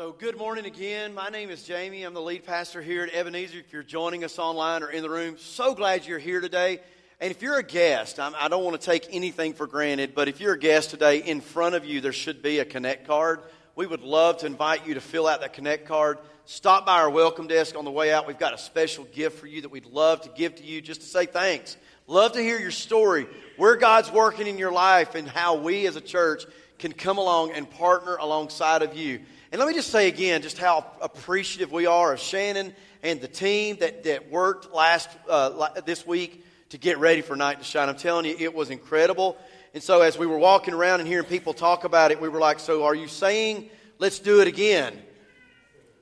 So, good morning again. My name is Jamie. I'm the lead pastor here at Ebenezer. If you're joining us online or in the room, so glad you're here today. And if you're a guest, I'm, I do not want to take anything for granted, but if you're a guest today, in front of you there should be a Connect card. We would love to invite you to fill out that Connect card. Stop by our welcome desk on the way out. We've got a special gift for you that we'd love to give to you just to say thanks. Love to hear your story, where God's working in your life, and how we as a church can come along and partner alongside of you. And let me just say again just how appreciative we are of Shannon and the team that, that worked last uh, this week to get ready for Night to Shine. I'm telling you, it was incredible. And so as we were walking around and hearing people talk about it, we were like, So are you saying let's do it again?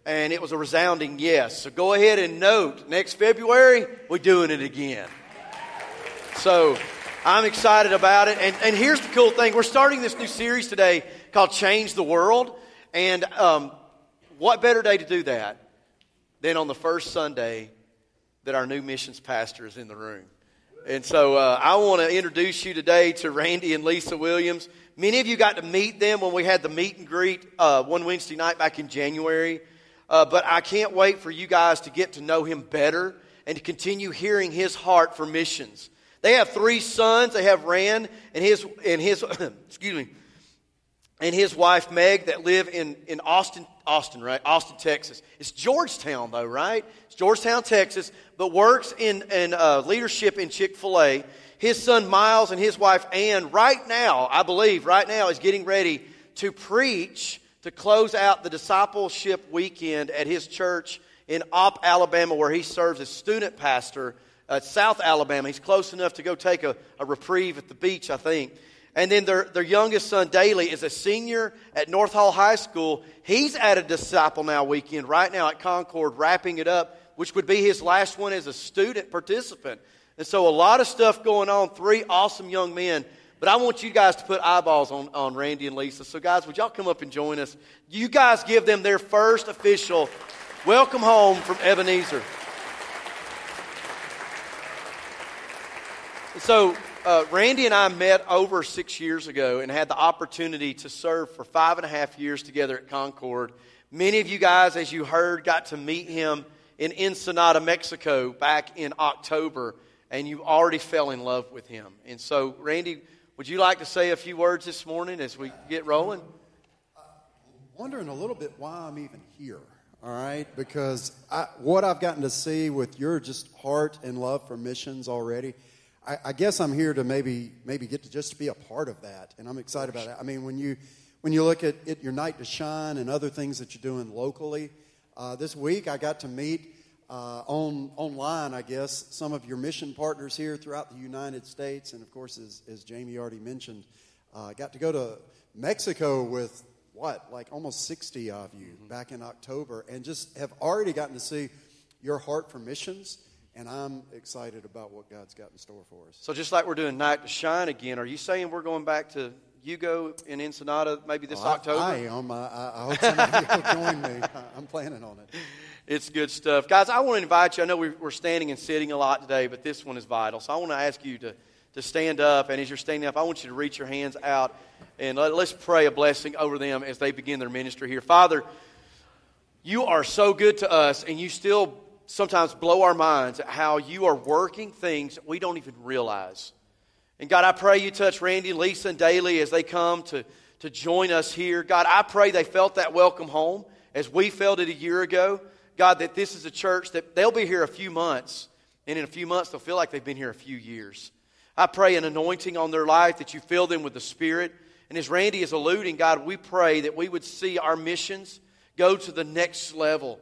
And it was a resounding yes. So go ahead and note next February, we're doing it again. So I'm excited about it. And, and here's the cool thing we're starting this new series today called Change the World. And um, what better day to do that than on the first Sunday that our new missions pastor is in the room? And so uh, I want to introduce you today to Randy and Lisa Williams. Many of you got to meet them when we had the meet and greet uh, one Wednesday night back in January. Uh, but I can't wait for you guys to get to know him better and to continue hearing his heart for missions. They have three sons. They have Rand and his and his excuse me and his wife Meg that live in, in Austin, Austin, right? Austin, Texas. It's Georgetown, though, right? It's Georgetown, Texas, but works in, in uh, leadership in Chick fil A. His son Miles and his wife Ann, right now, I believe, right now, is getting ready to preach to close out the discipleship weekend at his church in Opp, Alabama, where he serves as student pastor at South Alabama. He's close enough to go take a, a reprieve at the beach, I think. And then their, their youngest son, Daly, is a senior at North Hall High School. He's at a Disciple Now weekend right now at Concord, wrapping it up, which would be his last one as a student participant. And so a lot of stuff going on, three awesome young men. But I want you guys to put eyeballs on, on Randy and Lisa. So, guys, would y'all come up and join us? You guys give them their first official welcome home from Ebenezer. So, uh, Randy and I met over six years ago and had the opportunity to serve for five and a half years together at Concord. Many of you guys, as you heard, got to meet him in Ensenada, Mexico back in October, and you already fell in love with him. And so, Randy, would you like to say a few words this morning as we get rolling? Uh, wondering a little bit why I'm even here, all right? Because I, what I've gotten to see with your just heart and love for missions already – I, I, guess I'm here to maybe maybe get to just be a part of that, and I'm excited about it. I mean, when you when you look at it, your night to shine and other things that you're doing locally, uh, this week I got to meet uh, on online, I guess, some of your mission partners here throughout the United States, and of course, as, as Jamie already mentioned, uh, got to go to Mexico with what like almost 60 of you mm-hmm. back in October, and just have already gotten to see your heart for missions and I'm excited about what God's got in store for us. So, just like we're doing Night to Shine again, are you saying we're going back to Hugo in Ensenada maybe this oh, well, October? I, I am. I, I hope somebody will join me. I'm planning on it. It's good stuff. Guys, I want to invite you. I know we're standing and sitting a lot today, but this one is vital. So, I want to ask you to, to stand up. And as you're standing up, I want you to reach your hands out and let, let's pray a blessing over them as they begin their ministry here. Father, you are so good to us, and you still sometimes blow our minds at how you are working things we don't even realize. And God, I pray you touch Randy, Lisa, and Daly as they come to, to join us here. God, I pray they felt that welcome home as we felt it a year ago. God, that this is a church that they'll be here a few months, and in a few months they'll feel like they've been here a few years. I pray an anointing on their life that you fill them with the Spirit. And as Randy is alluding, God, we pray that we would see our missions go to the next level.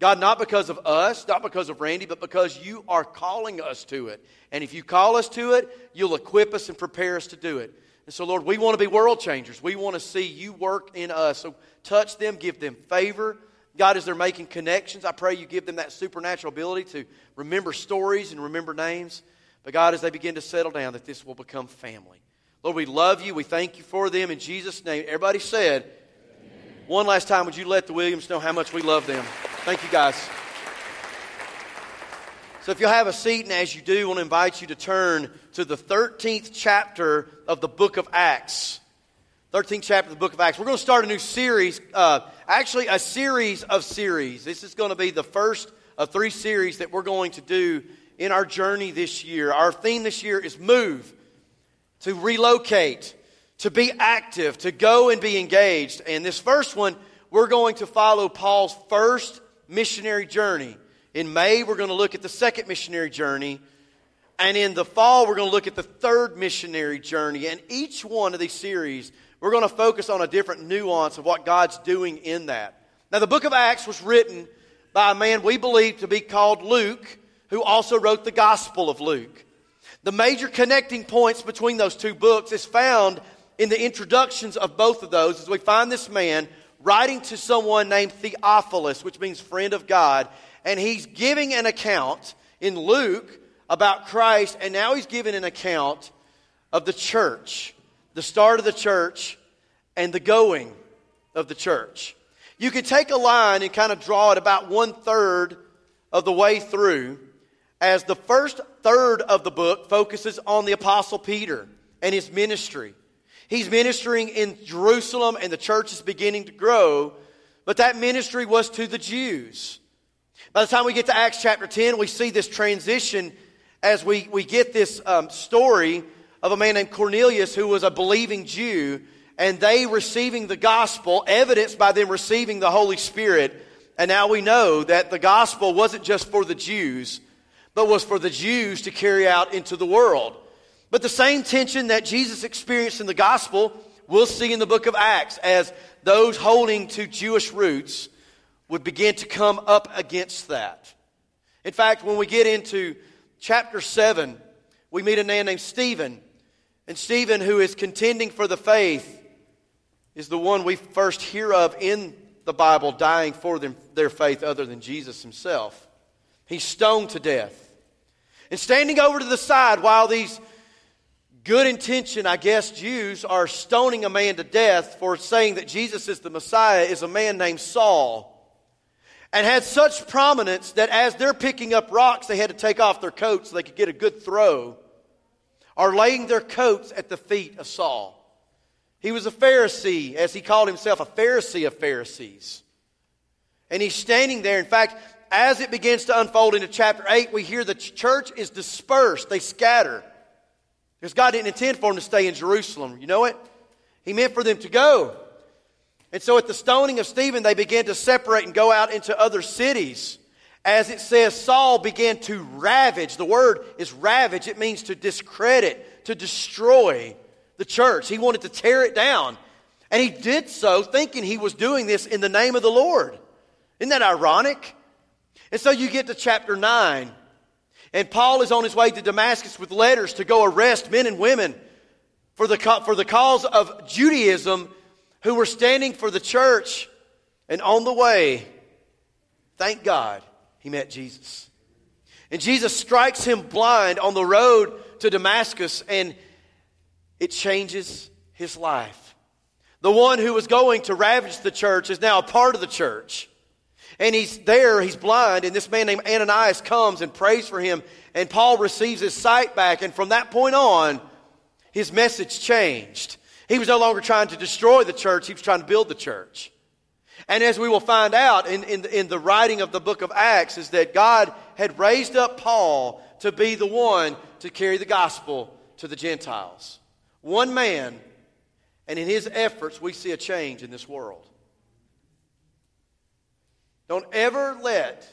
God, not because of us, not because of Randy, but because you are calling us to it. And if you call us to it, you'll equip us and prepare us to do it. And so, Lord, we want to be world changers. We want to see you work in us. So touch them, give them favor. God, as they're making connections, I pray you give them that supernatural ability to remember stories and remember names. But God, as they begin to settle down, that this will become family. Lord, we love you. We thank you for them in Jesus' name. Everybody said, Amen. one last time, would you let the Williams know how much we love them? Thank you, guys. So, if you'll have a seat, and as you do, I want to invite you to turn to the 13th chapter of the book of Acts. 13th chapter of the book of Acts. We're going to start a new series, uh, actually, a series of series. This is going to be the first of three series that we're going to do in our journey this year. Our theme this year is move, to relocate, to be active, to go and be engaged. And this first one, we're going to follow Paul's first missionary journey. In May, we're going to look at the second missionary journey. And in the fall, we're going to look at the third missionary journey. And each one of these series, we're going to focus on a different nuance of what God's doing in that. Now, the book of Acts was written by a man we believe to be called Luke, who also wrote the Gospel of Luke. The major connecting points between those two books is found in the introductions of both of those as we find this man writing to someone named Theophilus, which means friend of God, and he's giving an account in Luke about Christ, and now he's giving an account of the church the start of the church and the going of the church. You could take a line and kind of draw it about one third of the way through, as the first third of the book focuses on the Apostle Peter and his ministry. He's ministering in Jerusalem, and the church is beginning to grow, but that ministry was to the Jews. By the time we get to Acts chapter 10, we see this transition as we, we get this um, story of a man named Cornelius who was a believing Jew, and they receiving the gospel, evidenced by them receiving the Holy Spirit. And now we know that the gospel wasn't just for the Jews, but was for the Jews to carry out into the world. But the same tension that Jesus experienced in the gospel, we'll see in the book of Acts as those holding to Jewish roots would begin to come up against that. In fact, when we get into chapter 7, we meet a man named Stephen and Stephen, who is contending for the faith, is the one we first hear of in the Bible dying for them, their faith other than Jesus himself. He's stoned to death. And standing over to the side while these good intention, I guess, Jews are stoning a man to death for saying that Jesus is the Messiah is a man named Saul. And had such prominence that as they're picking up rocks, they had to take off their coats so they could get a good throw are laying their coats at the feet of Saul. He was a Pharisee, as he called himself, a Pharisee of Pharisees. And he's standing there. In fact, as it begins to unfold into chapter 8, we hear the church is dispersed, they scatter. Because God didn't intend for them to stay in Jerusalem. You know it? He meant for them to go. And so at the stoning of Stephen, they began to separate and go out into other cities as it says, Saul began to ravage. The word is ravage, it means to discredit, to destroy the church. He wanted to tear it down. And he did so thinking he was doing this in the name of the Lord. Isn't that ironic? And so you get to chapter 9, and Paul is on his way to Damascus with letters to go arrest men and women for the, for the cause of Judaism who were standing for the church. And on the way, thank God, he met Jesus. And Jesus strikes him blind on the road to Damascus, and it changes his life. The one who was going to ravage the church is now a part of the church. And he's there, he's blind, and this man named Ananias comes and prays for him, and Paul receives his sight back, and from that point on, his message changed. He was no longer trying to destroy the church, he was trying to build the church. And as we will find out in, in, in, the writing of the book of Acts, is that God had raised up Paul to be the one to carry the gospel to the Gentiles. One man, and in his efforts, we see a change in this world. Don't ever let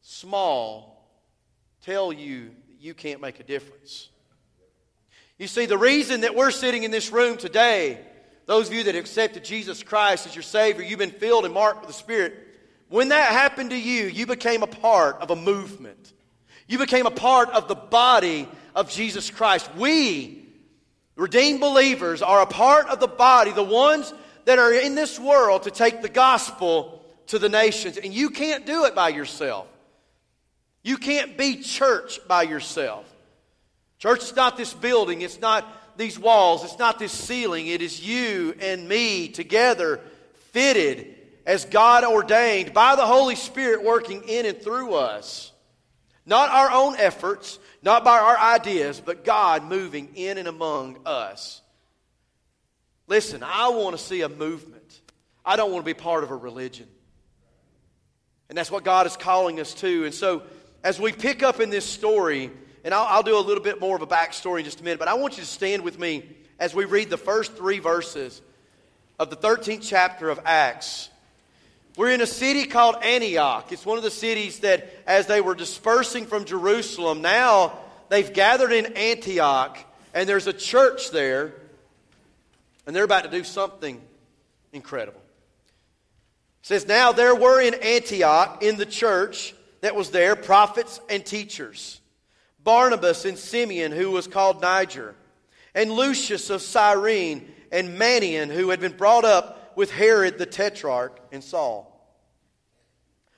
small tell you that you can't make a difference. You see, the reason that we're sitting in this room today those of you that accepted Jesus Christ as your Savior, you've been filled and marked with the Spirit. When that happened to you, you became a part of a movement. You became a part of the body of Jesus Christ. We, redeemed believers, are a part of the body, the ones that are in this world to take the gospel to the nations. And you can't do it by yourself. You can't be church by yourself. Church is not this building, it's not these walls, it's not this ceiling. It is you and me together, fitted as God ordained by the Holy Spirit working in and through us. Not our own efforts, not by our ideas, but God moving in and among us. Listen, I want to see a movement. I don't want to be part of a religion. And that's what God is calling us to. And so, as we pick up in this story, and I'll, I'll, do a little bit more of a backstory in just a minute, but I want you to stand with me as we read the first three verses of the 13th chapter of Acts. We're in a city called Antioch. It's one of the cities that, as they were dispersing from Jerusalem, now they've gathered in Antioch, and there's a church there, and they're about to do something incredible. Says, Now there were in Antioch, in the church that was there, prophets and teachers Barnabas and Simeon, who was called Niger, and Lucius of Cyrene, and Manaen, who had been brought up with Herod the Tetrarch and Saul.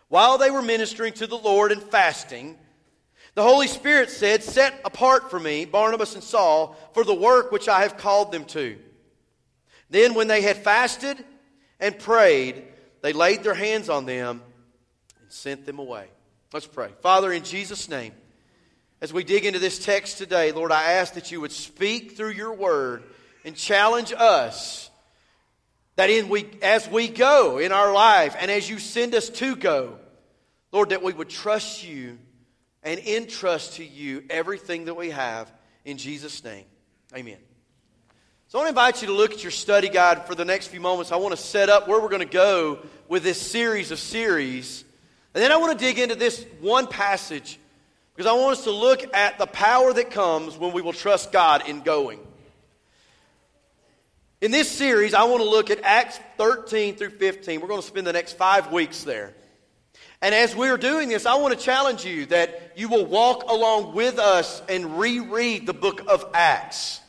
While they were ministering to the Lord and fasting, the Holy Spirit said, Set apart for me Barnabas and Saul for the work which I have called them to. Then, when they had fasted and prayed, they laid their hands on them and sent them away. Let's pray. Father, in Jesus' name, as we dig into this text today, Lord, I ask that you would speak through your word and challenge us that in we, as we go in our life and as you send us to go, Lord, that we would trust you and entrust to you everything that we have in Jesus' name. Amen. So I want to invite you to look at your study guide for the next few moments. I want to set up where we're going to go with this series of series. And then I want to dig into this one passage because I want us to look at the power that comes when we will trust God in going. In this series, I want to look at Acts 13 through 15. We're going to spend the next five weeks there. And as we're doing this, I want to challenge you that you will walk along with us and reread the book of Acts.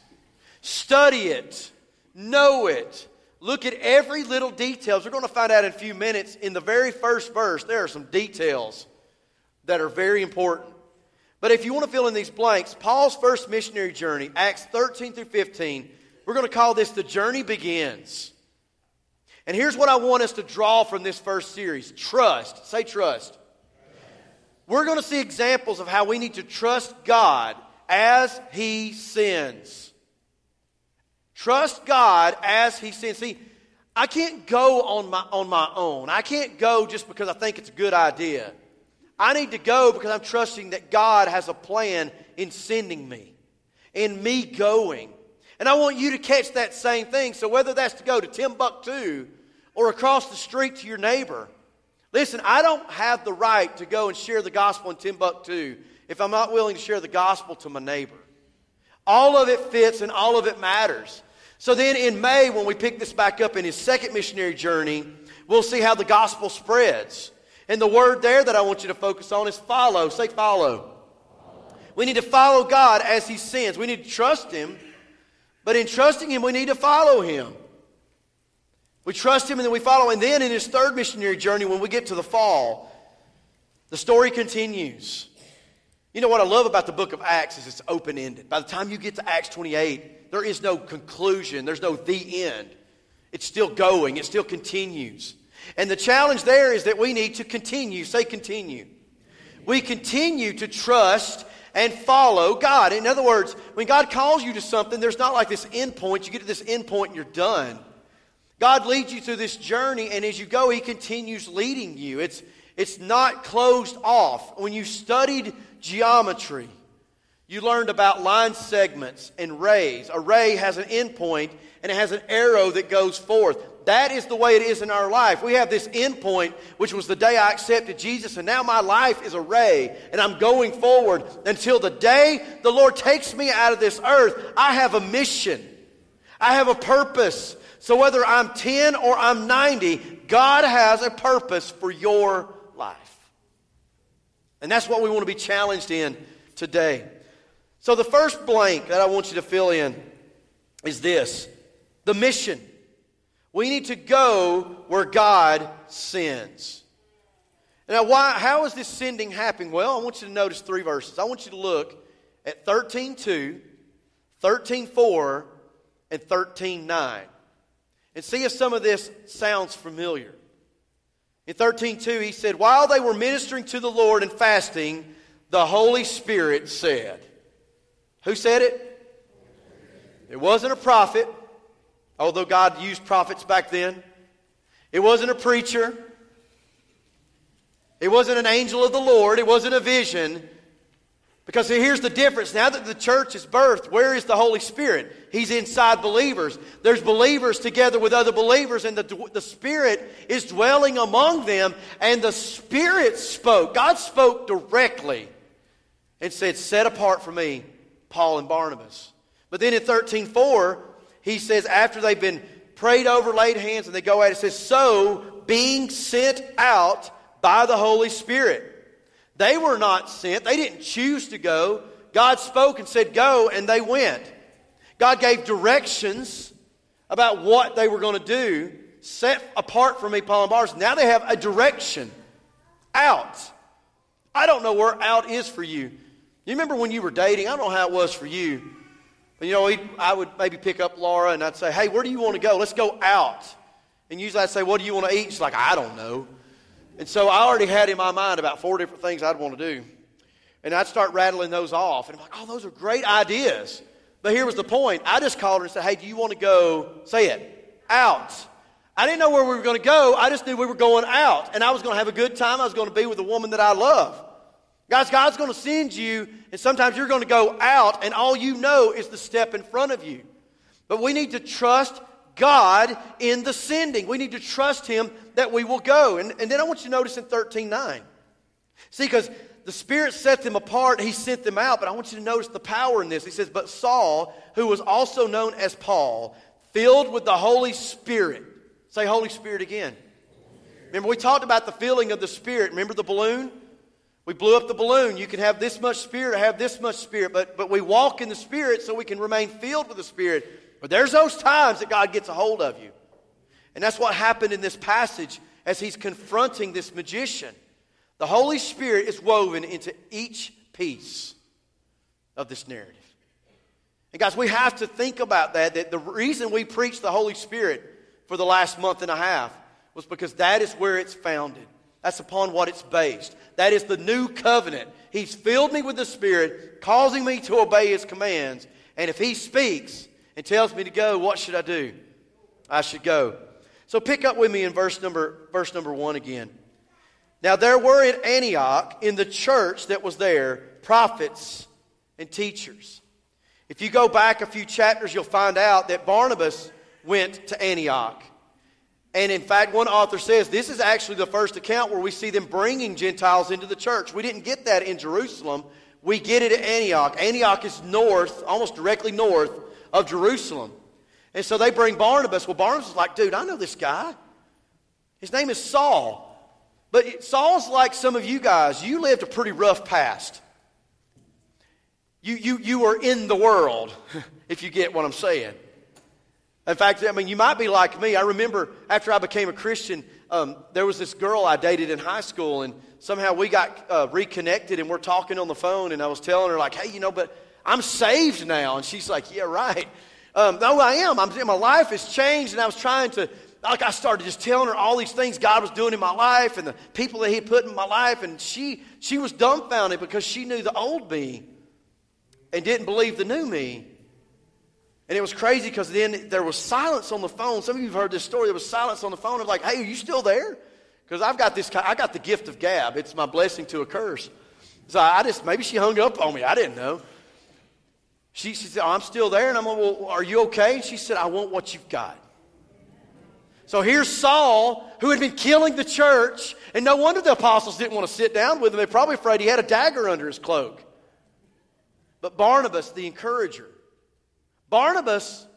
Study it, know it, look at every little details. We're going to find out in a few minutes. In the very first verse, there are some details that are very important. But if you want to fill in these blanks, Paul's first missionary journey, Acts 13 through 15, we're going to call this The Journey Begins. And here's what I want us to draw from this first series trust. Say trust. We're going to see examples of how we need to trust God as He sends. Trust God as He sends. See, I can't go on my, on my own. I can't go just because I think it's a good idea. I need to go because I'm trusting that God has a plan in sending me, in me going. And I want you to catch that same thing. So whether that's to go to Timbuktu or across the street to your neighbor, listen, I don't have the right to go and share the gospel in Timbuktu if I'm not willing to share the gospel to my neighbor. All of it fits and all of it matters. So then in May, when we pick this back up in his second missionary journey, we'll see how the gospel spreads. And the word there that I want you to focus on is follow. Say follow. We need to follow God as he sends. We need to trust him but in trusting Him, we need to follow Him. We trust Him and then we follow. And then in His third missionary journey, when we get to the fall, the story continues. You know what I love about the book of Acts is it's open ended. By the time you get to Acts 28, there is no conclusion, there's no the end. It's still going, it still continues. And the challenge there is that we need to continue. Say continue. We continue to trust and follow God. In other words, when God calls you to something, there's not like this end point. You get to this end point and you're done. God leads you through this journey, and as you go, He continues leading you. It's, it's not closed off. When you studied geometry, you learned about line segments and rays. A ray has an endpoint point and it has an arrow that goes forth. That is the way it is in our life. We have this endpoint, which was the day I accepted Jesus, and now my life is a ray, and I'm going forward until the day the Lord takes me out of this earth. I have a mission, I have a purpose. So whether I'm 10 or I'm 90, God has a purpose for your. And that's what we want to be challenged in today. So the first blank that I want you to fill in is this the mission. We need to go where God sends. Now, why, how is this sending happening? Well, I want you to notice three verses. I want you to look at 13.2, 13.4, and 13.9 and see if some of this sounds familiar. In 13.2, he said, While they were ministering to the Lord and fasting, the Holy Spirit said, Who said it? It wasn't a prophet. although God used prophets back then. It wasn't a preacher. It wasn't an angel of the Lord. It wasn't a vision. Because here's the difference. Now that the church is birthed, where is the Holy Spirit? He's inside believers. There's believers together with other believers, and the, the Spirit is dwelling among them. And the Spirit spoke. God spoke directly and said, Set apart for me Paul and Barnabas. But then in 13.4, he says, after they've been prayed over, laid hands, and they go out, it says, So being sent out by the Holy Spirit. They were not sent, they didn't choose to go. God spoke and said, Go, and they went. God gave directions about what they were going to do, set apart from me, Paul and Barnabas. Now they have a direction out. I don't know where out is for you. You remember when you were dating? I don't know how it was for you. But you know, I would maybe pick up Laura and I'd say, Hey, where do you want to go? Let's go out. And usually I'd say, What do you want to eat? She's like, I don't know. And so I already had in my mind about four different things I'd want to do. And I'd start rattling those off. And I'm like, oh, those are great ideas. But here was the point. I just called her and said, hey, do you want to go, say it, out? I didn't know where we were going to go. I just knew we were going out. And I was going to have a good time. I was going to be with a woman that I love. Guys, God's going to send you, and sometimes you're going to go out, and all you know is the step in front of you. But we need to trust God in the sending. We need to trust Him that we will go. And, and then I want you to notice in 13 9. See, because the Spirit set them apart, He sent them out. But I want you to notice the power in this. He says, But Saul, who was also known as Paul, filled with the Holy Spirit. Say Holy Spirit again. Remember, we talked about the filling of the Spirit. Remember the balloon? We blew up the balloon. You can have this much Spirit or have this much Spirit, but, but we walk in the Spirit so we can remain filled with the Spirit. But there's those times that God gets a hold of you. And that's what happened in this passage as he's confronting this magician. The Holy Spirit is woven into each piece of this narrative. And guys, we have to think about that. That the reason we preach the Holy Spirit for the last month and a half was because that is where it's founded. That's upon what it's based. That is the new covenant. He's filled me with the Spirit, causing me to obey His commands. And if He speaks, and tells me to go, what should I do? I should go. So pick up with me in verse number, verse number one again. Now there were at Antioch, in the church that was there, prophets and teachers. If you go back a few chapters, you'll find out that Barnabas went to Antioch. And in fact, one author says this is actually the first account where we see them bringing Gentiles into the church. We didn't get that in Jerusalem, we get it at Antioch. Antioch is north, almost directly north of Jerusalem. And so they bring Barnabas. Well, Barnabas is like, dude, I know this guy. His name is Saul. But Saul's like some of you guys. You lived a pretty rough past. You, you, you were in the world, if you get what I'm saying. In fact, I mean, you might be like me. I remember after I became a Christian, um, there was this girl I dated in high school, and somehow we got uh, reconnected, and we're talking on the phone, and I was telling her, like, hey, you know, but I'm saved now. And she's like, Yeah, right. Um, no, I am. I'm, my life has changed, and I was trying to, like, I started just telling her all these things God was doing in my life and the people that He put in my life, and she, she was dumbfounded because she knew the old me and didn't believe the new me. And it was crazy because then there was silence on the phone. Some of you have heard this story. There was silence on the phone. I'm like, hey, are you still there? Because I've got this, I got the gift of gab. It's my blessing to a curse. So I just, maybe she hung up on me. I didn't know. She, she said, oh, I'm still there. And I'm like, well, are you okay? And she said, I want what you've got. So here's Saul, who had been killing the church, and no wonder the apostles didn't want to sit down with him. They're probably afraid he had a dagger under his cloak. But Barnabas, the encourager, Barnabas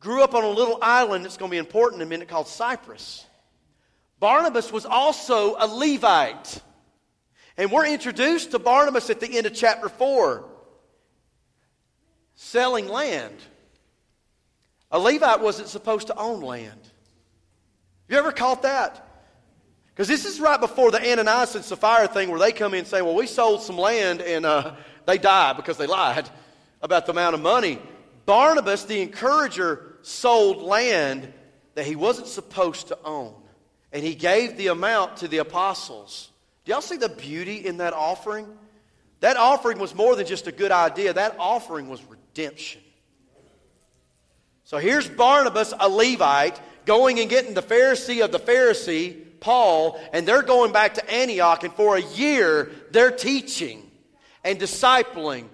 grew up on a little island that's going to be important in a minute called Cyprus. Barnabas was also a Levite. And we're introduced to Barnabas at the end of chapter 4 selling land. A Levite wasn't supposed to own land. You ever caught that? Because this is right before the Ananias and Sapphira thing where they come in and say, Well, we sold some land and uh, they died because they lied about the amount of money. Barnabas, the encourager, sold land that he wasn't supposed to own. And he gave the amount to the apostles. Do y'all see the beauty in that offering? That offering was more than just a good idea, that offering was redemption. So here's Barnabas, a Levite, going and getting the Pharisee of the Pharisee, Paul, and they're going back to Antioch, and for a year they're teaching and discipling.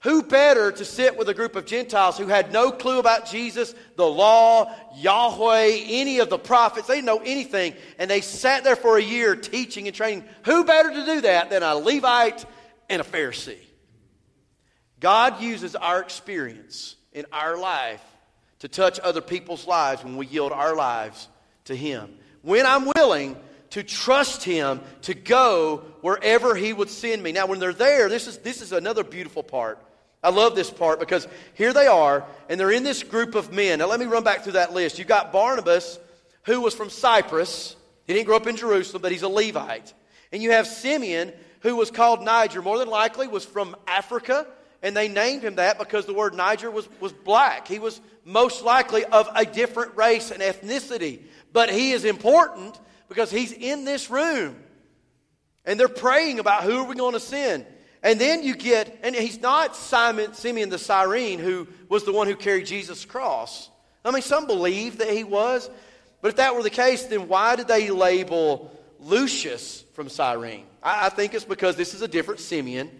Who better to sit with a group of Gentiles who had no clue about Jesus, the law, Yahweh, any of the prophets? They didn't know anything. And they sat there for a year teaching and training. Who better to do that than a Levite and a Pharisee? God uses our experience in our life to touch other people's lives when we yield our lives to Him. When I'm willing to trust him to go wherever he would send me. Now, when they're there, this is, this is another beautiful part. I love this part because here they are, and they're in this group of men. Now, let me run back through that list. You've got Barnabas, who was from Cyprus. He didn't grow up in Jerusalem, but he's a Levite. And you have Simeon, who was called Niger. More than likely was from Africa, and they named him that because the word Niger was, was black. He was most likely of a different race and ethnicity. But he is important because he's in this room. And they're praying about who are we going to send. And then you get, and he's not Simon, Simeon the Cyrene, who was the one who carried Jesus' cross. I mean, some believe that he was. But if that were the case, then why did they label Lucius from Cyrene? I, I think it's because this is a different Simeon.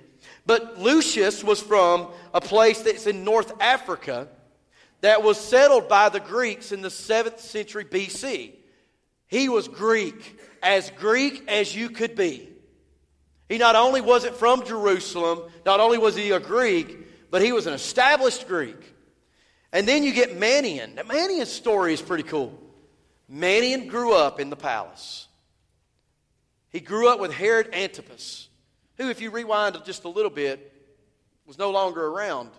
But Lucius was from a place that's in North Africa that was settled by the Greeks in the 7th century BC. He was Greek, as Greek as you could be. He not only wasn't from Jerusalem, not only was he a Greek, but he was an established Greek. And then you get Manaen. Now, Manaen's story is pretty cool. Manaen grew up in the palace. He grew up with Herod Antipas, who, if you rewind just a little bit, was no longer around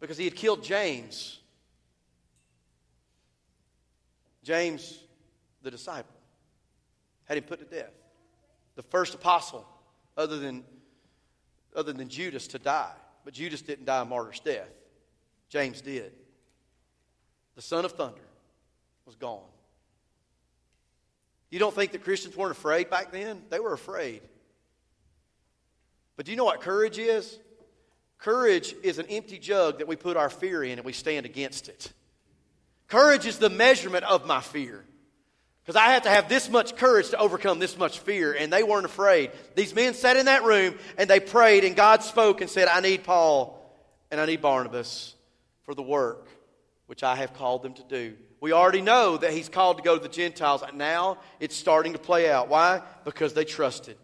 because he had killed James. James the disciple, had him put to death. The first apostle, other than, other than Judas, to die. But Judas didn't die a martyr's death. James did. The son of thunder was gone. You don't think that Christians weren't afraid back then? They were afraid. But do you know what courage is? Courage is an empty jug that we put our fear in and we stand against it. Courage is the measurement of my fear. Because I had to have this much courage to overcome this much fear, and they weren't afraid. These men sat in that room and they prayed, and God spoke and said, I need Paul and I need Barnabas for the work which I have called them to do. We already know that he's called to go to the Gentiles. And now it's starting to play out. Why? Because they trusted.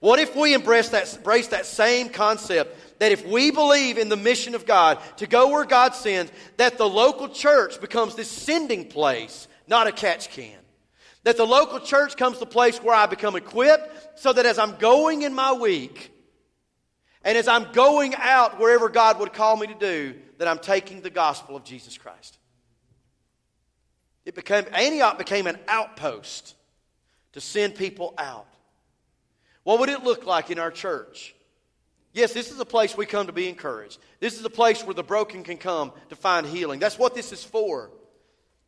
What if we embrace that, embrace that same concept that if we believe in the mission of God to go where God sends, that the local church becomes this sending place, not a catch can? That the local church comes the place where I become equipped so that as I'm going in my week and as I'm going out wherever God would call me to do, that I'm taking the gospel of Jesus Christ. It became, Antioch became an outpost to send people out. What would it look like in our church? Yes, this is a place we come to be encouraged. This is a place where the broken can come to find healing. That's what this is for.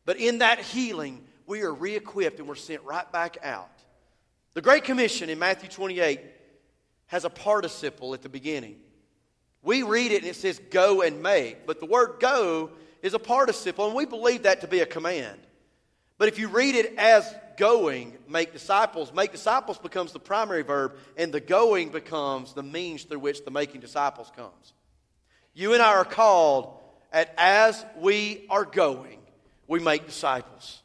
But in that healing, we are re equipped and we're sent right back out. The Great Commission in Matthew 28 has a participle at the beginning. We read it and it says go and make, but the word go is a participle, and we believe that to be a command. But if you read it as going, make disciples, make disciples becomes the primary verb, and the going becomes the means through which the making disciples comes. You and I are called at as we are going, we make disciples.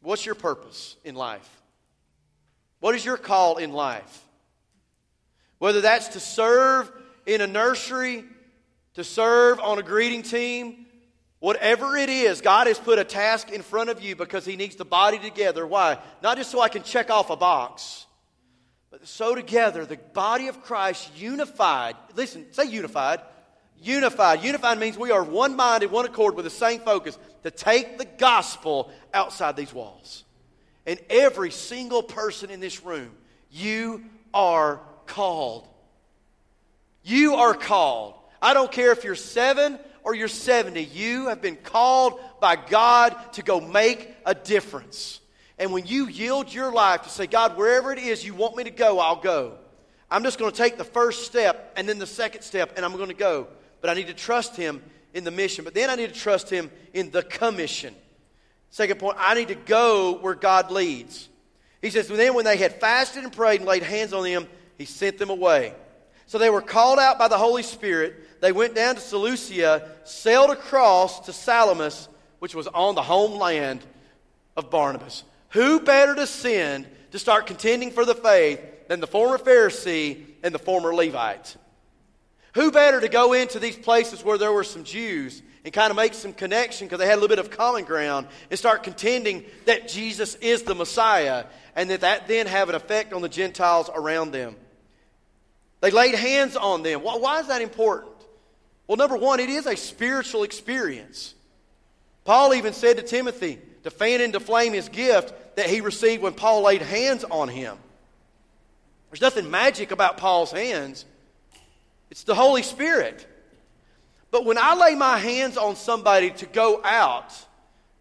What's your purpose in life? What is your call in life? Whether that's to serve in a nursery, to serve on a greeting team, whatever it is, God has put a task in front of you because He needs the body together. Why? Not just so I can check off a box, but so together, the body of Christ unified. Listen, say unified. Unified. Unified means we are one mind and one accord with the same focus to take the gospel outside these walls. And every single person in this room, you are called. You are called. I don't care if you're seven or you're 70, you have been called by God to go make a difference. And when you yield your life to say, God, wherever it is you want me to go, I'll go. I'm just going to take the first step and then the second step, and I'm going to go but I need to trust Him in the mission, but then I need to trust him in the commission. Second point, I need to go where God leads. He says, then when they had fasted and prayed and laid hands on them, he sent them away. So they were called out by the Holy Spirit. They went down to Seleucia, sailed across to Salamis, which was on the homeland of Barnabas. Who better to send to start contending for the faith than the former Pharisee and the former Levite? Who better to go into these places where there were some Jews and kind of make some connection because they had a little bit of common ground and start contending that Jesus is the Messiah and that that then have an effect on the Gentiles around them. They laid hands on them. Why, is that important? Well, number one, it is a spiritual experience. Paul even said to Timothy to fan into flame his gift that he received when Paul laid hands on him. There's nothing magic about Paul's hands, it's the Holy Spirit. But when I lay my hands on somebody to go out,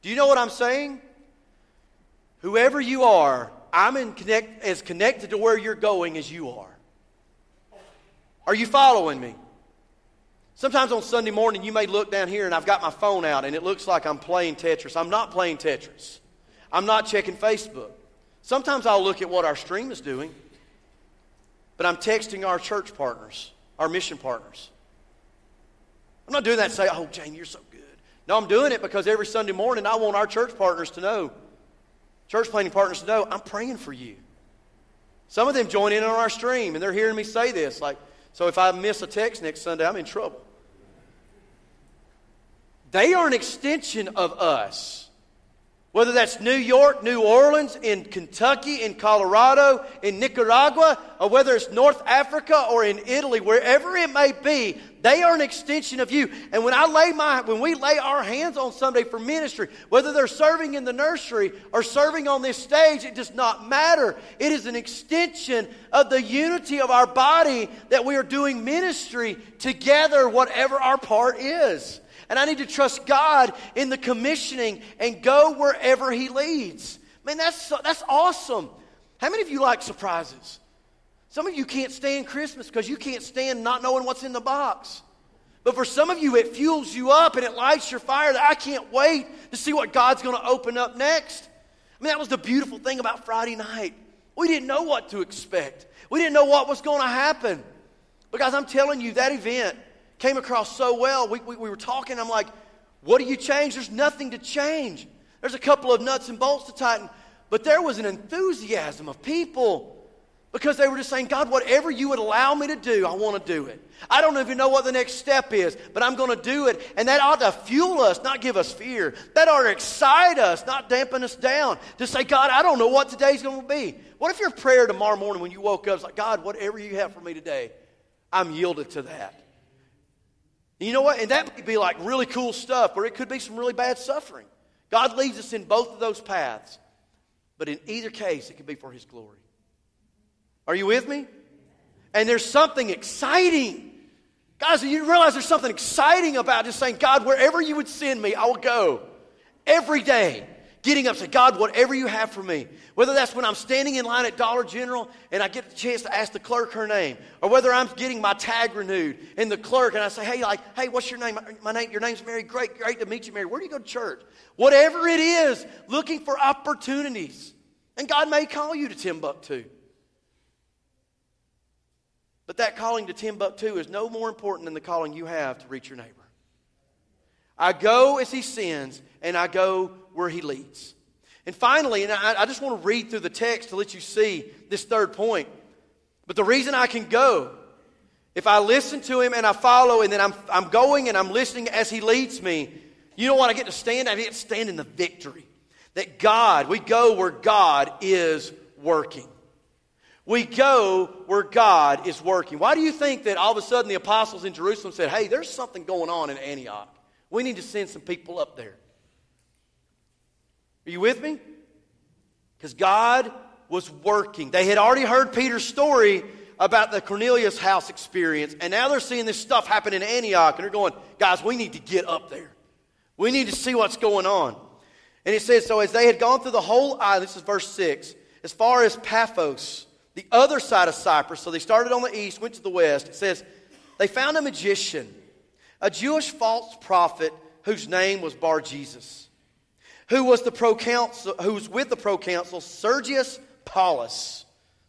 do you know what I'm saying? Whoever you are, I'm in connect, as connected to where you're going as you are. Are you following me? Sometimes on Sunday morning, you may look down here and I've got my phone out and it looks like I'm playing Tetris. I'm not playing Tetris. I'm not checking Facebook. Sometimes I'll look at what our stream is doing, but I'm texting our church partners, our mission partners. I'm not doing that to say, oh, Jane, you're so good. No, I'm doing it because every Sunday morning I want our church partners to know, church planning partners to know, I'm praying for you. Some of them join in on our stream and they're hearing me say this. Like, so if I miss a text next Sunday, I'm in trouble. They are an extension of us. Whether that's New York, New Orleans, in Kentucky, in Colorado, in Nicaragua, or whether it's North Africa or in Italy, wherever it may be, they are an extension of you. And when I lay my, when we lay our hands on somebody for ministry, whether they're serving in the nursery or serving on this stage, it does not matter. It is an extension of the unity of our body that we are doing ministry together, whatever our part is. And I need to trust God in the commissioning and go wherever He leads. Man, that's, that's awesome. How many of you like surprises? Some of you can't stand Christmas because you can't stand not knowing what's in the box. But for some of you, it fuels you up and it lights your fire that I can't wait to see what God's going to open up next. I mean, that was the beautiful thing about Friday night. We didn't know what to expect, we didn't know what was going to happen. Because I'm telling you, that event came across so well. We, we, we were talking, I'm like, what do you change? There's nothing to change. There's a couple of nuts and bolts to tighten. But there was an enthusiasm of people because they were just saying, God, whatever you would allow me to do, I want to do it. I don't even know what the next step is, but I'm going to do it. And that ought to fuel us, not give us fear. That ought to excite us, not dampen us down. To say, God, I don't know what today's going to be. What if your prayer tomorrow morning when you woke up is like, God, whatever you have for me today, I'm yielded to that. You know what? And that may be like really cool stuff, or it could be some really bad suffering. God leads us in both of those paths. But in either case, it could be for His glory. Are you with me? And there's something exciting. Guys, you realize there's something exciting about just saying, God, wherever you would send me, I will go. Every day getting up, say, God, whatever you have for me. Whether that's when I'm standing in line at Dollar General and I get the chance to ask the clerk her name, or whether I'm getting my tag renewed and the clerk and I say, hey, like, hey, what's your name? My name, your name's Mary. Great, great to meet you, Mary. Where do you go to church? Whatever it is, looking for opportunities. And God may call you to Timbuktu. But that calling to Timbuktu is no more important than the calling you have to reach your neighbor. I go as he sends, and I go where he leads. And finally, and I, I just want to read through the text to let you see this third point. But the reason I can go, if I listen to him and I follow, and then I'm, I'm going and I'm listening as he leads me, you know what I get to stand? I get to stand in the victory. That God, we go where God is working. We go where God is working. Why do you think that all of a sudden the apostles in Jerusalem said, hey, there's something going on in Antioch? We need to send some people up there. Are you with me? Because God was working. They had already heard Peter's story about the Cornelius house experience, and now they're seeing this stuff happen in Antioch, and they're going, guys, we need to get up there. We need to see what's going on. And it says, so as they had gone through the whole island, this is verse 6, as far as Paphos, the other side of Cyprus, so they started on the east, went to the west, it says, they found a magician a Jewish false prophet whose name was Bar Jesus, who was the proconsul, who was with the proconsul Sergius Paulus.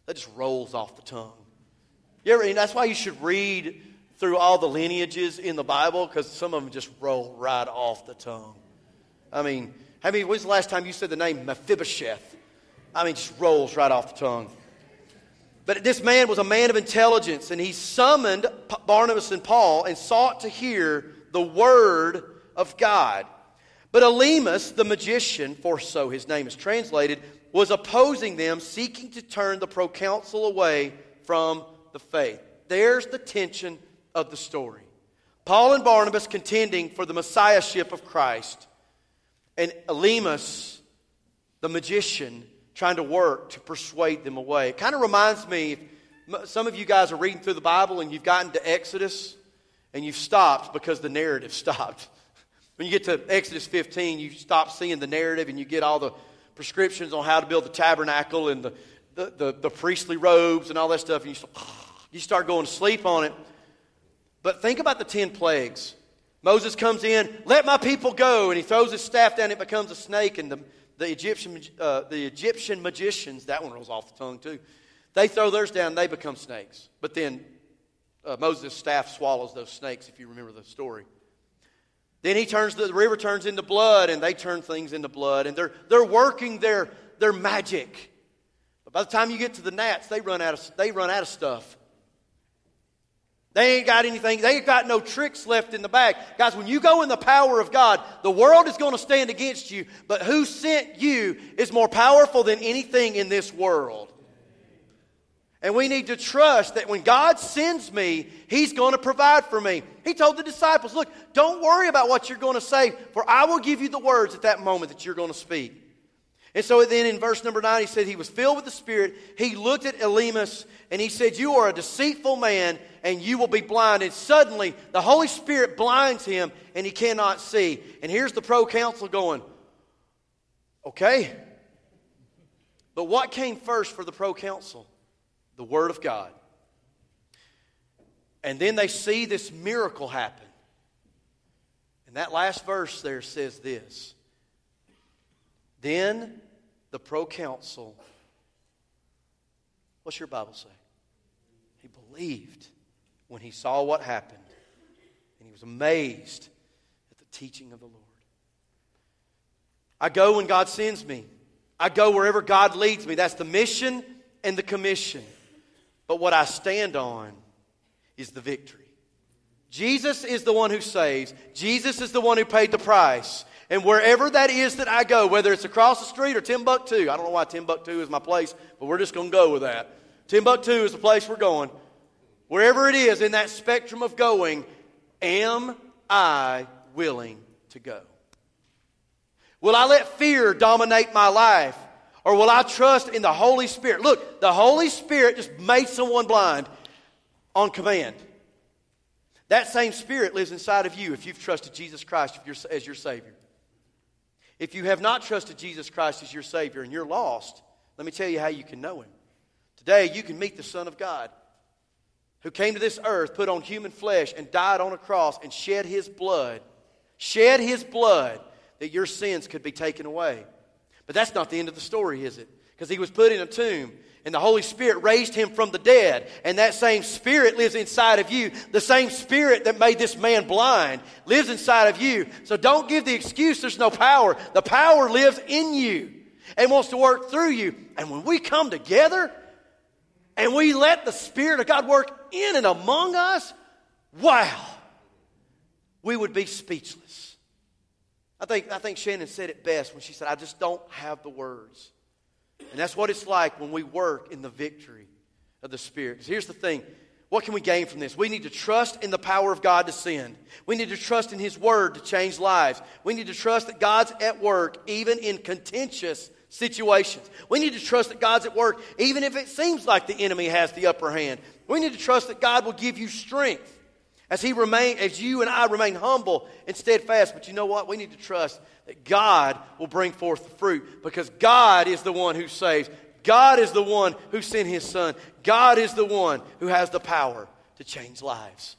That just rolls off the tongue. You ever, that's why you should read through all the lineages in the Bible because some of them just roll right off the tongue. I mean, how many, when's the last time you said the name Mephibosheth? I mean, just rolls right off the tongue. But this man was a man of intelligence, and he summoned Barnabas and Paul and sought to hear the word of God. But Elymas, the magician, for so his name is translated, was opposing them, seeking to turn the proconsul away from the faith. There's the tension of the story. Paul and Barnabas contending for the messiahship of Christ, and Elymas, the magician, trying to work to persuade them away. It kind of reminds me some of you guys are reading through the Bible and you've gotten to Exodus and you've stopped because the narrative stopped. When you get to Exodus 15, you stop seeing the narrative and you get all the prescriptions on how to build the tabernacle and the, the, the, the priestly robes and all that stuff, and you start, you start going to sleep on it. But think about the 10 plagues. Moses comes in, let my people go, and he throws his staff down, and it becomes a snake, and the, the, Egyptian, uh, the Egyptian magicians, that one rolls off the tongue too, they throw theirs down, they become snakes. But then uh, Moses' staff swallows those snakes, if you remember the story. Then he turns the, river turns into blood, and they turn things into blood, and they're, they're working their, their magic. But by the time you get to the gnats, they run out of, they run out of stuff. They ain't got anything, they ain't got no tricks left in the bag. Guys, when you go in the power of God, the world is going to stand against you, but who sent you is more powerful than anything in this world. And we need to trust that when God sends me, He's going to provide for me. He told the disciples, Look, don't worry about what you're going to say, for I will give you the words at that moment that you're going to speak. And so then in verse number 9, he said, He was filled with the Spirit. He looked at Elymas and he said, You are a deceitful man and you will be blind. And suddenly the Holy Spirit blinds him and he cannot see. And here's the proconsul going, Okay. But what came first for the proconsul? The Word of God. And then they see this miracle happen. And that last verse there says this Then the proconsul, what's your Bible say? He believed when he saw what happened, and he was amazed at the teaching of the Lord. I go when God sends me. I go wherever God leads me. That's the mission and the commission. But what I stand on is the victory. Jesus is the one who saves. Jesus is the one who paid the price. And wherever that is that I go, whether it's across the street or Timbuktu, I don't know why Timbuktu is my place, but we're just going to go with that. Timbuktu is the place we're going. Wherever it is in that spectrum of going, am I willing to go? Will I let fear dominate my life? Or will I trust in the Holy Spirit? Look, the Holy Spirit just made someone blind on command. That same Spirit lives inside of you if you've trusted Jesus Christ as your Savior. If you have not trusted Jesus Christ as your Savior and you're lost, let me tell you how you can know Him. Today, you can meet the Son of God who came to this earth, put on human flesh, and died on a cross and shed His blood, shed His blood that your sins could be taken away. But that's not the end of the story, is it? Because he was put in a tomb and the Holy Spirit raised him from the dead. And that same Spirit lives inside of you. The same Spirit that made this man blind lives inside of you. So don't give the excuse there's no power. The power lives in you and wants to work through you. And when we come together and we let the Spirit of God work in and among us, wow, we would be speechless. I think, I think Shannon said it best when she said, I just don't have the words. And that's what it's like when we work in the victory of the Spirit. Here's the thing what can we gain from this? We need to trust in the power of God to send. We need to trust in His Word to change lives. We need to trust that God's at work even in contentious situations. We need to trust that God's at work even if it seems like the enemy has the upper hand. We need to trust that God will give you strength as he remain, as you and I remain humble and steadfast. But you know what? We need to trust that God will bring forth the fruit because God is the one who saves. God is the one who sent his son. God is the one who has the power to change lives.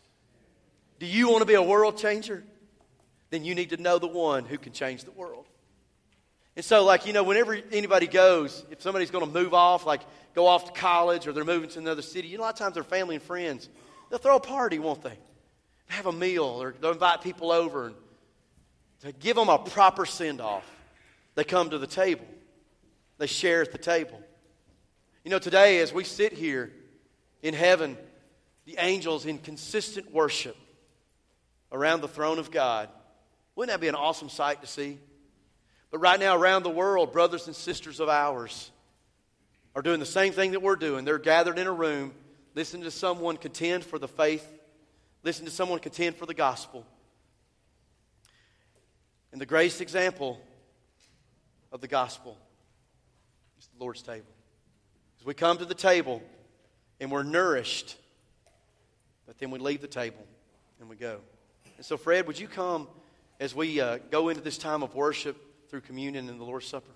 Do you want to be a world changer? Then you need to know the one who can change the world. And so, like, you know, whenever anybody goes, if somebody's going to move off, like go off to college or they're moving to another city, you know, a lot of times their family and friends, they'll throw a party, won't they? Have a meal or they'll invite people over and to give them a proper send off. They come to the table, they share at the table. You know, today, as we sit here in heaven, the angels in consistent worship around the throne of God, wouldn't that be an awesome sight to see? But right now, around the world, brothers and sisters of ours are doing the same thing that we're doing. They're gathered in a room, listening to someone contend for the faith, listening to someone contend for the gospel. And the greatest example of the gospel is the Lord's table. As we come to the table and we're nourished, but then we leave the table and we go. And so, Fred, would you come as we uh, go into this time of worship? through communion and the Lord's Supper.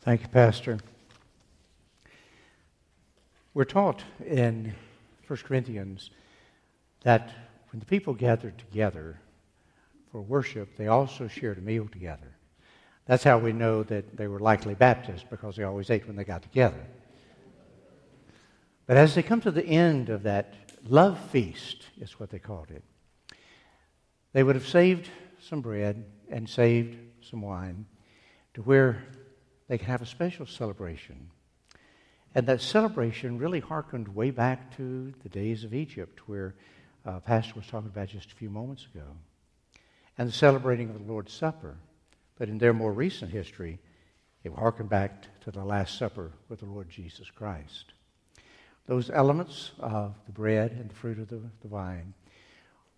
Thank you, Pastor. We're taught in 1 Corinthians that when the people gathered together for worship, they also shared a meal together. That's how we know that they were likely Baptists, because they always ate when they got together. But as they come to the end of that love feast, is what they called it, they would have saved some bread and saved some wine to where they could have a special celebration. And that celebration really harkened way back to the days of Egypt, where uh, Pastor was talking about just a few moments ago, and the celebrating of the Lord's Supper. But in their more recent history, it harkened back to the Last Supper with the Lord Jesus Christ. Those elements of the bread and the fruit of the, the vine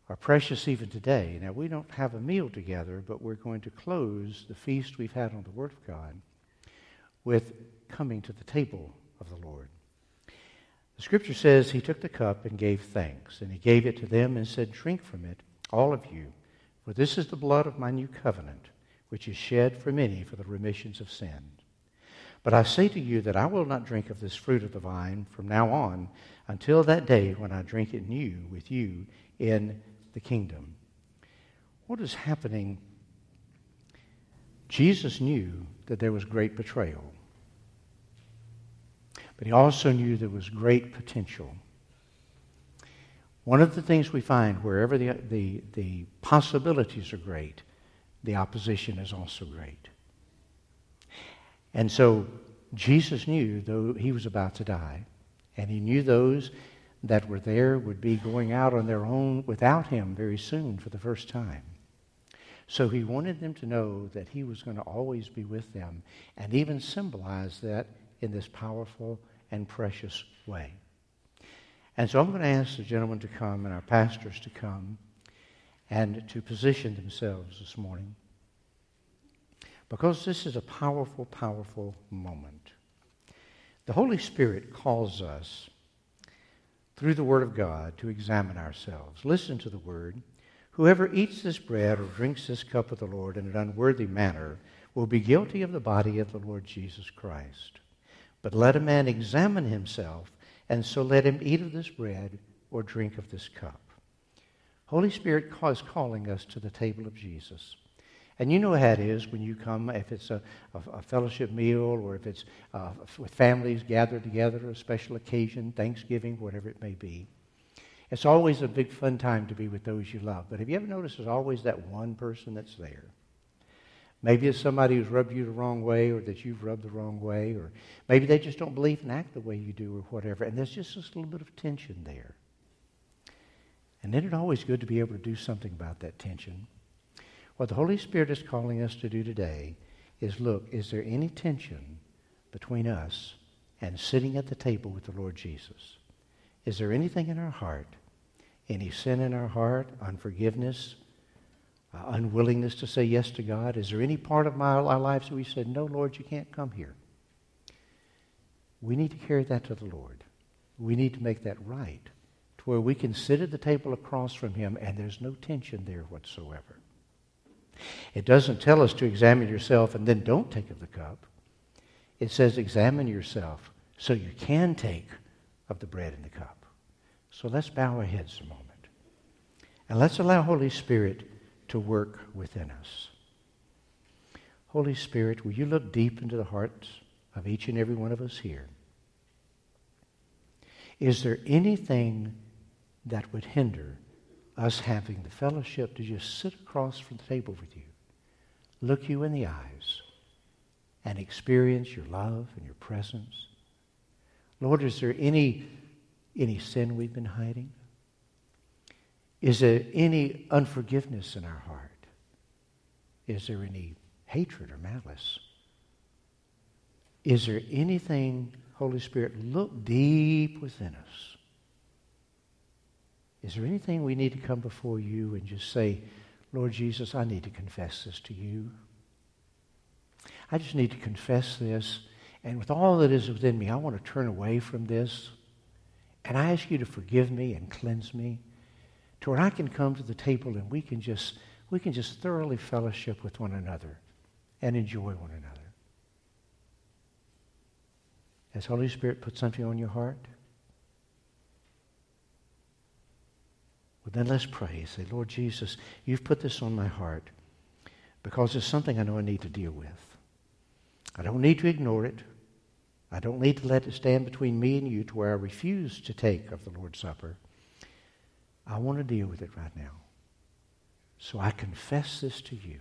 are precious even today. Now, we don't have a meal together, but we're going to close the feast we've had on the Word of God with coming to the table of the Lord. The scripture says he took the cup and gave thanks, and he gave it to them and said, Drink from it, all of you, for this is the blood of my new covenant, which is shed for many for the remissions of sin. But I say to you that I will not drink of this fruit of the vine from now on until that day when I drink it new with you in the kingdom. What is happening? Jesus knew that there was great betrayal, but he also knew there was great potential. One of the things we find wherever the, the, the possibilities are great, the opposition is also great. And so Jesus knew, though he was about to die, and he knew those that were there would be going out on their own without him very soon for the first time. So he wanted them to know that he was going to always be with them and even symbolize that in this powerful and precious way. And so I'm going to ask the gentlemen to come and our pastors to come and to position themselves this morning because this is a powerful, powerful moment. The Holy Spirit calls us through the Word of God to examine ourselves. Listen to the Word. Whoever eats this bread or drinks this cup of the Lord in an unworthy manner will be guilty of the body of the Lord Jesus Christ. But let a man examine himself, and so let him eat of this bread or drink of this cup. Holy Spirit is calling us to the table of Jesus. And you know how it is when you come, if it's a, a, a fellowship meal or if it's uh, with families gathered together, a special occasion, Thanksgiving, whatever it may be. It's always a big fun time to be with those you love. But have you ever noticed there's always that one person that's there? Maybe it's somebody who's rubbed you the wrong way or that you've rubbed the wrong way, or maybe they just don't believe and act the way you do or whatever. And there's just this little bit of tension there. And isn't it always good to be able to do something about that tension? What the Holy Spirit is calling us to do today is look, is there any tension between us and sitting at the table with the Lord Jesus? Is there anything in our heart, any sin in our heart, unforgiveness, uh, unwillingness to say yes to God? Is there any part of my, our lives that we said, no, Lord, you can't come here? We need to carry that to the Lord. We need to make that right to where we can sit at the table across from Him and there's no tension there whatsoever. It doesn't tell us to examine yourself and then don't take of the cup. It says examine yourself so you can take of the bread and the cup. So let's bow our heads a moment. And let's allow Holy Spirit to work within us. Holy Spirit, will you look deep into the hearts of each and every one of us here? Is there anything that would hinder us having the fellowship to just sit across from the table with you, look you in the eyes, and experience your love and your presence? Lord, is there any, any sin we've been hiding? Is there any unforgiveness in our heart? Is there any hatred or malice? Is there anything, Holy Spirit, look deep within us? Is there anything we need to come before you and just say, Lord Jesus, I need to confess this to you? I just need to confess this. And with all that is within me, I want to turn away from this. And I ask you to forgive me and cleanse me to where I can come to the table and we can just, we can just thoroughly fellowship with one another and enjoy one another. Has Holy Spirit put something on your heart? Well, then let's pray. Say, Lord Jesus, you've put this on my heart because it's something I know I need to deal with. I don't need to ignore it. I don't need to let it stand between me and you to where I refuse to take of the Lord's Supper. I want to deal with it right now. So I confess this to you.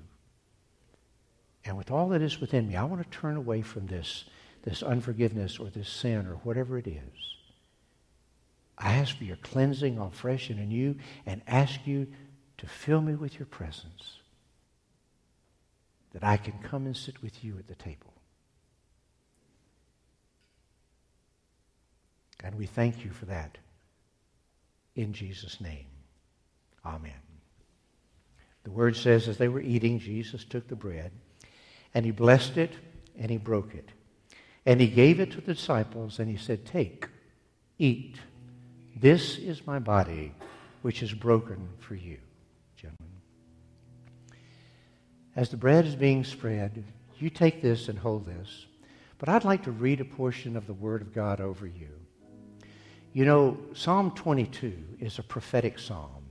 And with all that is within me, I want to turn away from this, this unforgiveness or this sin or whatever it is. I ask for your cleansing all fresh and anew and ask you to fill me with your presence that I can come and sit with you at the table. And we thank you for that in Jesus' name. Amen. The word says, as they were eating, Jesus took the bread, and he blessed it, and he broke it. And he gave it to the disciples, and he said, Take, eat. This is my body, which is broken for you, gentlemen. As the bread is being spread, you take this and hold this. But I'd like to read a portion of the Word of God over you. You know, Psalm 22 is a prophetic psalm.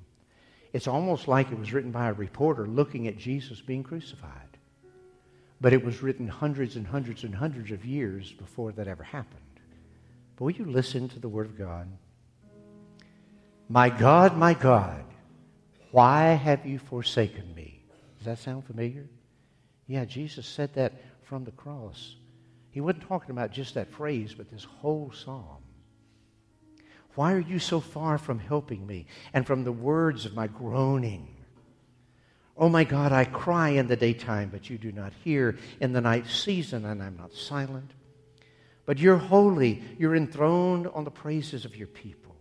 It's almost like it was written by a reporter looking at Jesus being crucified. But it was written hundreds and hundreds and hundreds of years before that ever happened. But will you listen to the Word of God? My God, my God, why have you forsaken me? Does that sound familiar? Yeah, Jesus said that from the cross. He wasn't talking about just that phrase, but this whole psalm. Why are you so far from helping me and from the words of my groaning? Oh my God, I cry in the daytime, but you do not hear, in the night season, and I'm not silent. But you're holy, you're enthroned on the praises of your people.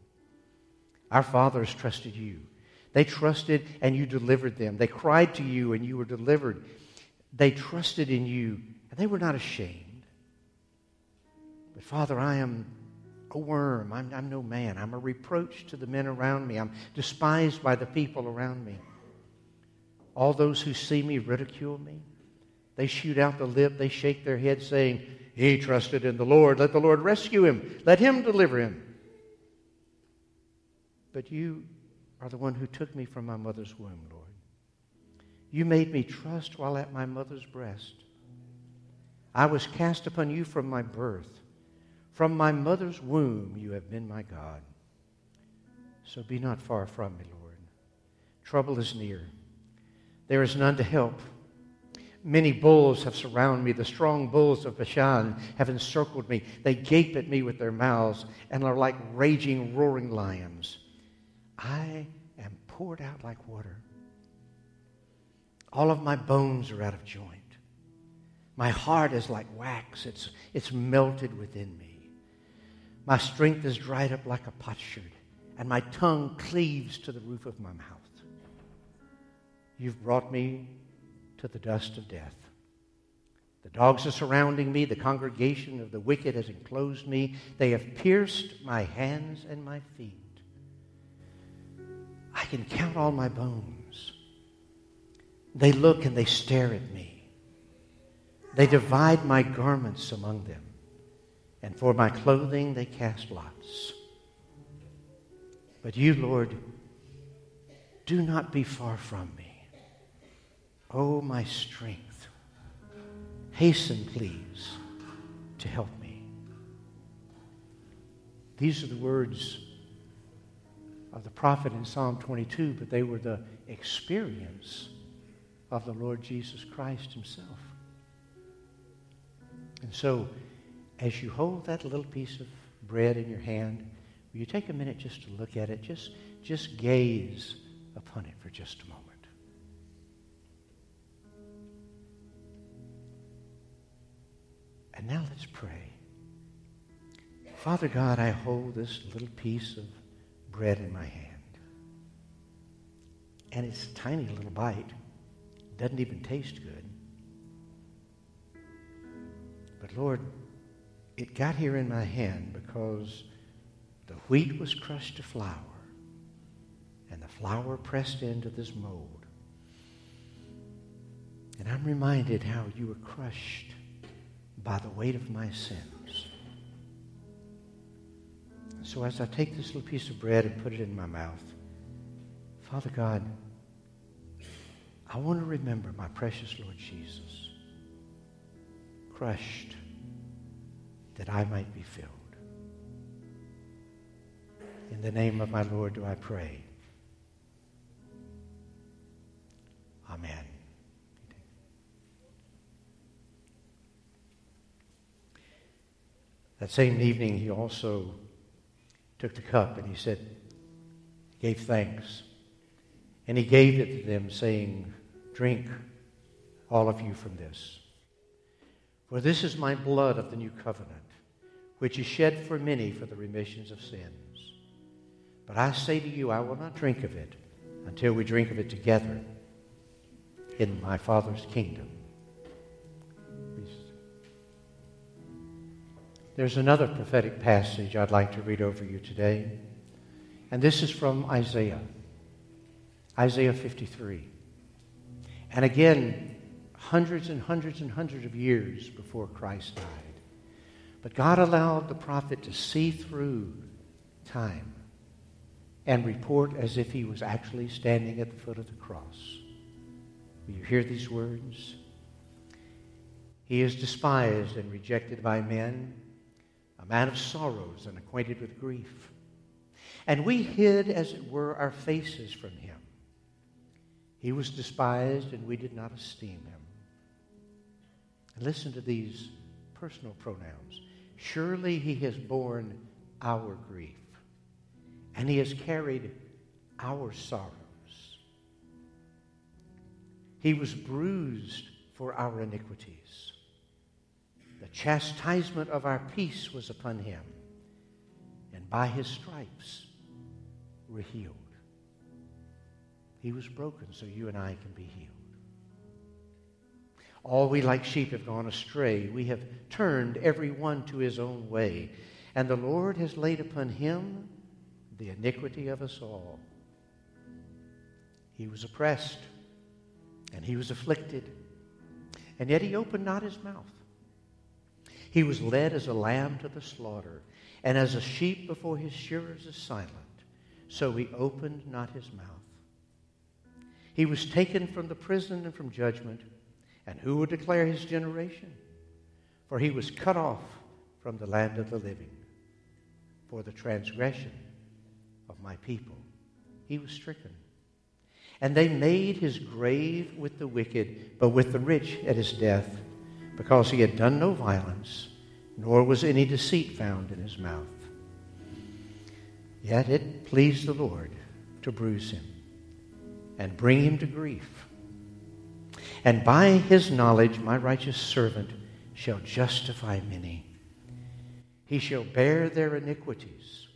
Our fathers trusted you. They trusted and you delivered them. They cried to you and you were delivered. They trusted in you and they were not ashamed. But Father, I am a worm. I'm, I'm no man. I'm a reproach to the men around me. I'm despised by the people around me. All those who see me ridicule me. They shoot out the lip. They shake their head, saying, He trusted in the Lord. Let the Lord rescue him. Let him deliver him. But you are the one who took me from my mother's womb, Lord. You made me trust while at my mother's breast. I was cast upon you from my birth. From my mother's womb you have been my God. So be not far from me, Lord. Trouble is near. There is none to help. Many bulls have surrounded me. The strong bulls of Bashan have encircled me. They gape at me with their mouths and are like raging, roaring lions. I am poured out like water. All of my bones are out of joint. My heart is like wax, it's, it's melted within me. My strength is dried up like a potsherd, and my tongue cleaves to the roof of my mouth. You've brought me to the dust of death. The dogs are surrounding me. The congregation of the wicked has enclosed me. They have pierced my hands and my feet. I can count all my bones. They look and they stare at me. They divide my garments among them and for my clothing they cast lots. But you, Lord, do not be far from me. Oh, my strength, hasten, please, to help me. These are the words of the prophet in Psalm 22, but they were the experience of the Lord Jesus Christ himself. And so, as you hold that little piece of bread in your hand, will you take a minute just to look at it? Just, just gaze upon it for just a moment. And now let's pray. Father God, I hold this little piece of bread in my hand. And it's a tiny little bite. Doesn't even taste good. But Lord, it got here in my hand because the wheat was crushed to flour and the flour pressed into this mold. And I'm reminded how you were crushed by the weight of my sins. So as I take this little piece of bread and put it in my mouth, Father God, I want to remember my precious Lord Jesus, crushed that I might be filled. In the name of my Lord do I pray. Amen. That same evening, he also took the cup and he said, gave thanks. And he gave it to them, saying, Drink, all of you, from this. For this is my blood of the new covenant, which is shed for many for the remissions of sins. But I say to you, I will not drink of it until we drink of it together in my Father's kingdom. There's another prophetic passage I'd like to read over you today, and this is from Isaiah, Isaiah 53. And again, hundreds and hundreds and hundreds of years before Christ died. But God allowed the prophet to see through time and report as if he was actually standing at the foot of the cross. Will you hear these words? He is despised and rejected by men, a man of sorrows and acquainted with grief. And we hid, as it were, our faces from him. He was despised, and we did not esteem him. And listen to these personal pronouns. Surely he has borne our grief, and he has carried our sorrows. He was bruised for our iniquities. The chastisement of our peace was upon him, and by his stripes we're healed. He was broken so you and I can be healed. All we like sheep have gone astray. We have turned every one to his own way. And the Lord has laid upon him the iniquity of us all. He was oppressed and he was afflicted, and yet he opened not his mouth. He was led as a lamb to the slaughter, and as a sheep before his shearers is silent, so he opened not his mouth. He was taken from the prison and from judgment. And who would declare his generation? For he was cut off from the land of the living. For the transgression of my people, he was stricken. And they made his grave with the wicked, but with the rich at his death, because he had done no violence, nor was any deceit found in his mouth. Yet it pleased the Lord to bruise him and bring him to grief. And by his knowledge, my righteous servant shall justify many. He shall bear their iniquities.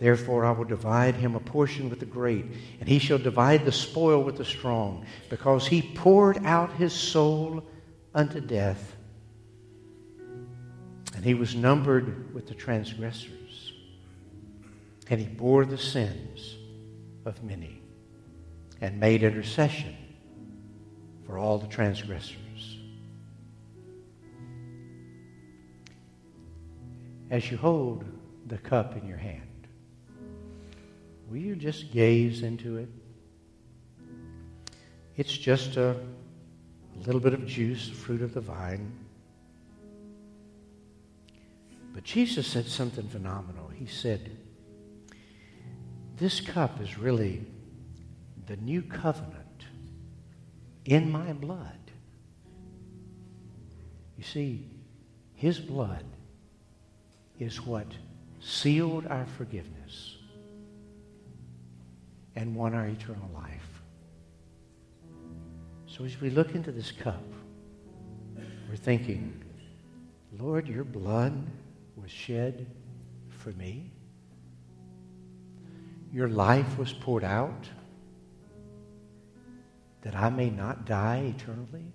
Therefore, I will divide him a portion with the great, and he shall divide the spoil with the strong, because he poured out his soul unto death. And he was numbered with the transgressors, and he bore the sins of many and made intercession for all the transgressors. As you hold the cup in your hand. Will you just gaze into it? It's just a little bit of juice, fruit of the vine. But Jesus said something phenomenal. He said, This cup is really the new covenant in my blood. You see, His blood is what sealed our forgiveness and won our eternal life. So as we look into this cup, we're thinking, Lord, your blood was shed for me. Your life was poured out that I may not die eternally,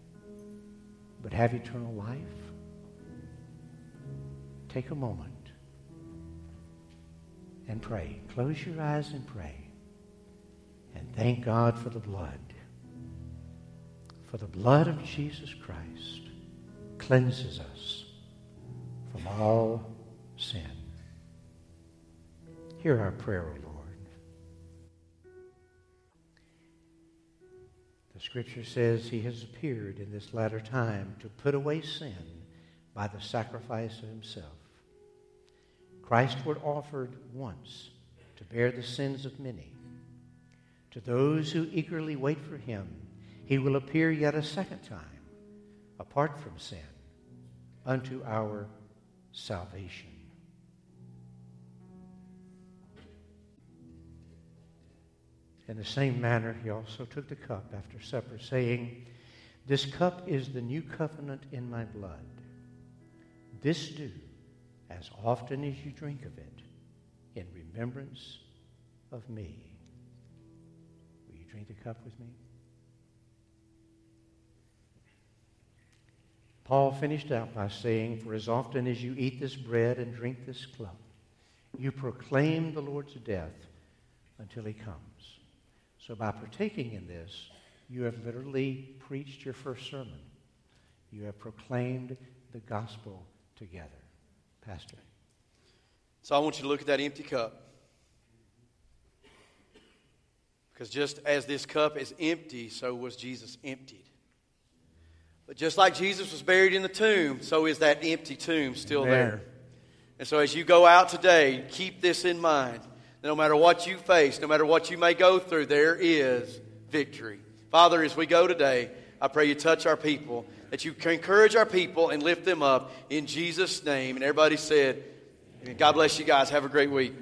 but have eternal life? Take a moment and pray. Close your eyes and pray. And thank God for the blood. For the blood of Jesus Christ cleanses us from all sin. Hear our prayer, O Lord. Scripture says he has appeared in this latter time to put away sin by the sacrifice of himself. Christ was offered once to bear the sins of many. To those who eagerly wait for him, he will appear yet a second time, apart from sin, unto our salvation. In the same manner, he also took the cup after supper, saying, This cup is the new covenant in my blood. This do as often as you drink of it in remembrance of me. Will you drink the cup with me? Paul finished out by saying, For as often as you eat this bread and drink this cup, you proclaim the Lord's death until he comes. So by partaking in this, you have literally preached your first sermon. You have proclaimed the gospel together. Pastor. So I want you to look at that empty cup. Because just as this cup is empty, so was Jesus emptied. But just like Jesus was buried in the tomb, so is that empty tomb still Amen. there. And so as you go out today, keep this in mind no matter what you face, no matter what you may go through, there is victory. Father, as we go today, I pray you touch our people, that you encourage our people and lift them up in Jesus' name. And everybody said, God bless you guys. Have a great week.